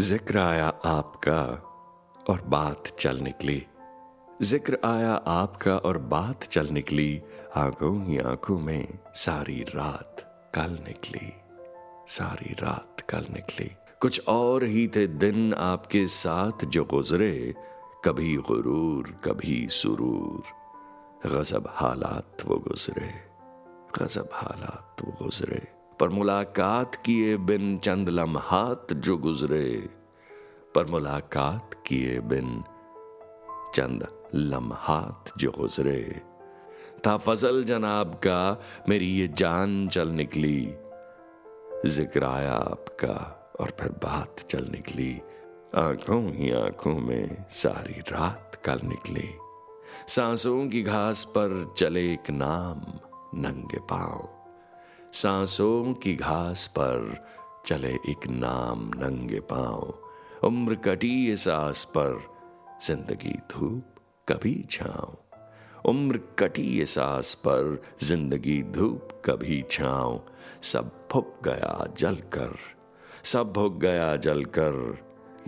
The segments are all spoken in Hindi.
ज़िक्र आया आपका और बात चल निकली। ज़िक्र आया आपका और बात चल निकली, आँखों ही आँखों में सारी रात कल निकली, सारी रात कल निकली। कुछ और ही थे दिन आपके साथ जो गुजरे, कभी गुरूर, कभी सुरूर। गजब हालात वो गुजरे, गजब हालात वो गुजरे। पर मुलाकात किए बिन चंद लम्हात जो गुजरे, पर मुलाकात किए बिन चंद लम्हात जो गुजरे। था फजल जनाब का, मेरी ये जान चल निकली, ज़िक्र आया आपका और फिर बात चल निकली। आँखों ही आँखों में सारी रात कल निकली। सांसों की घास पर चले एक नाम, नंगे पाँव। सांसों की घास पर चले एक नाम नंगे पाँव, उम्र कटी सांस पर ज़िंदगी धूप कभी छाव। उम्र कटी सांस पर ज़िंदगी धूप कभी छाव। सब फुक गया जलकर सब भुग गया जलकर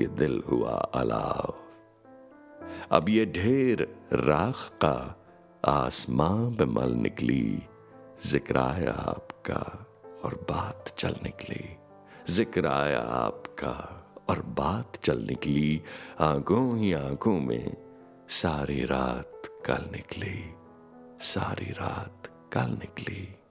ये दिल हुआ अलाव। अब ये ढेर राख का आसमां पे मल निकली ज़िक्र आया आपका और बात चल निकली। ज़िक्र आया आपका और बात चल निकली। आँखों ही आँखों में सारी रात कल निकली। सारी रात कल निकली।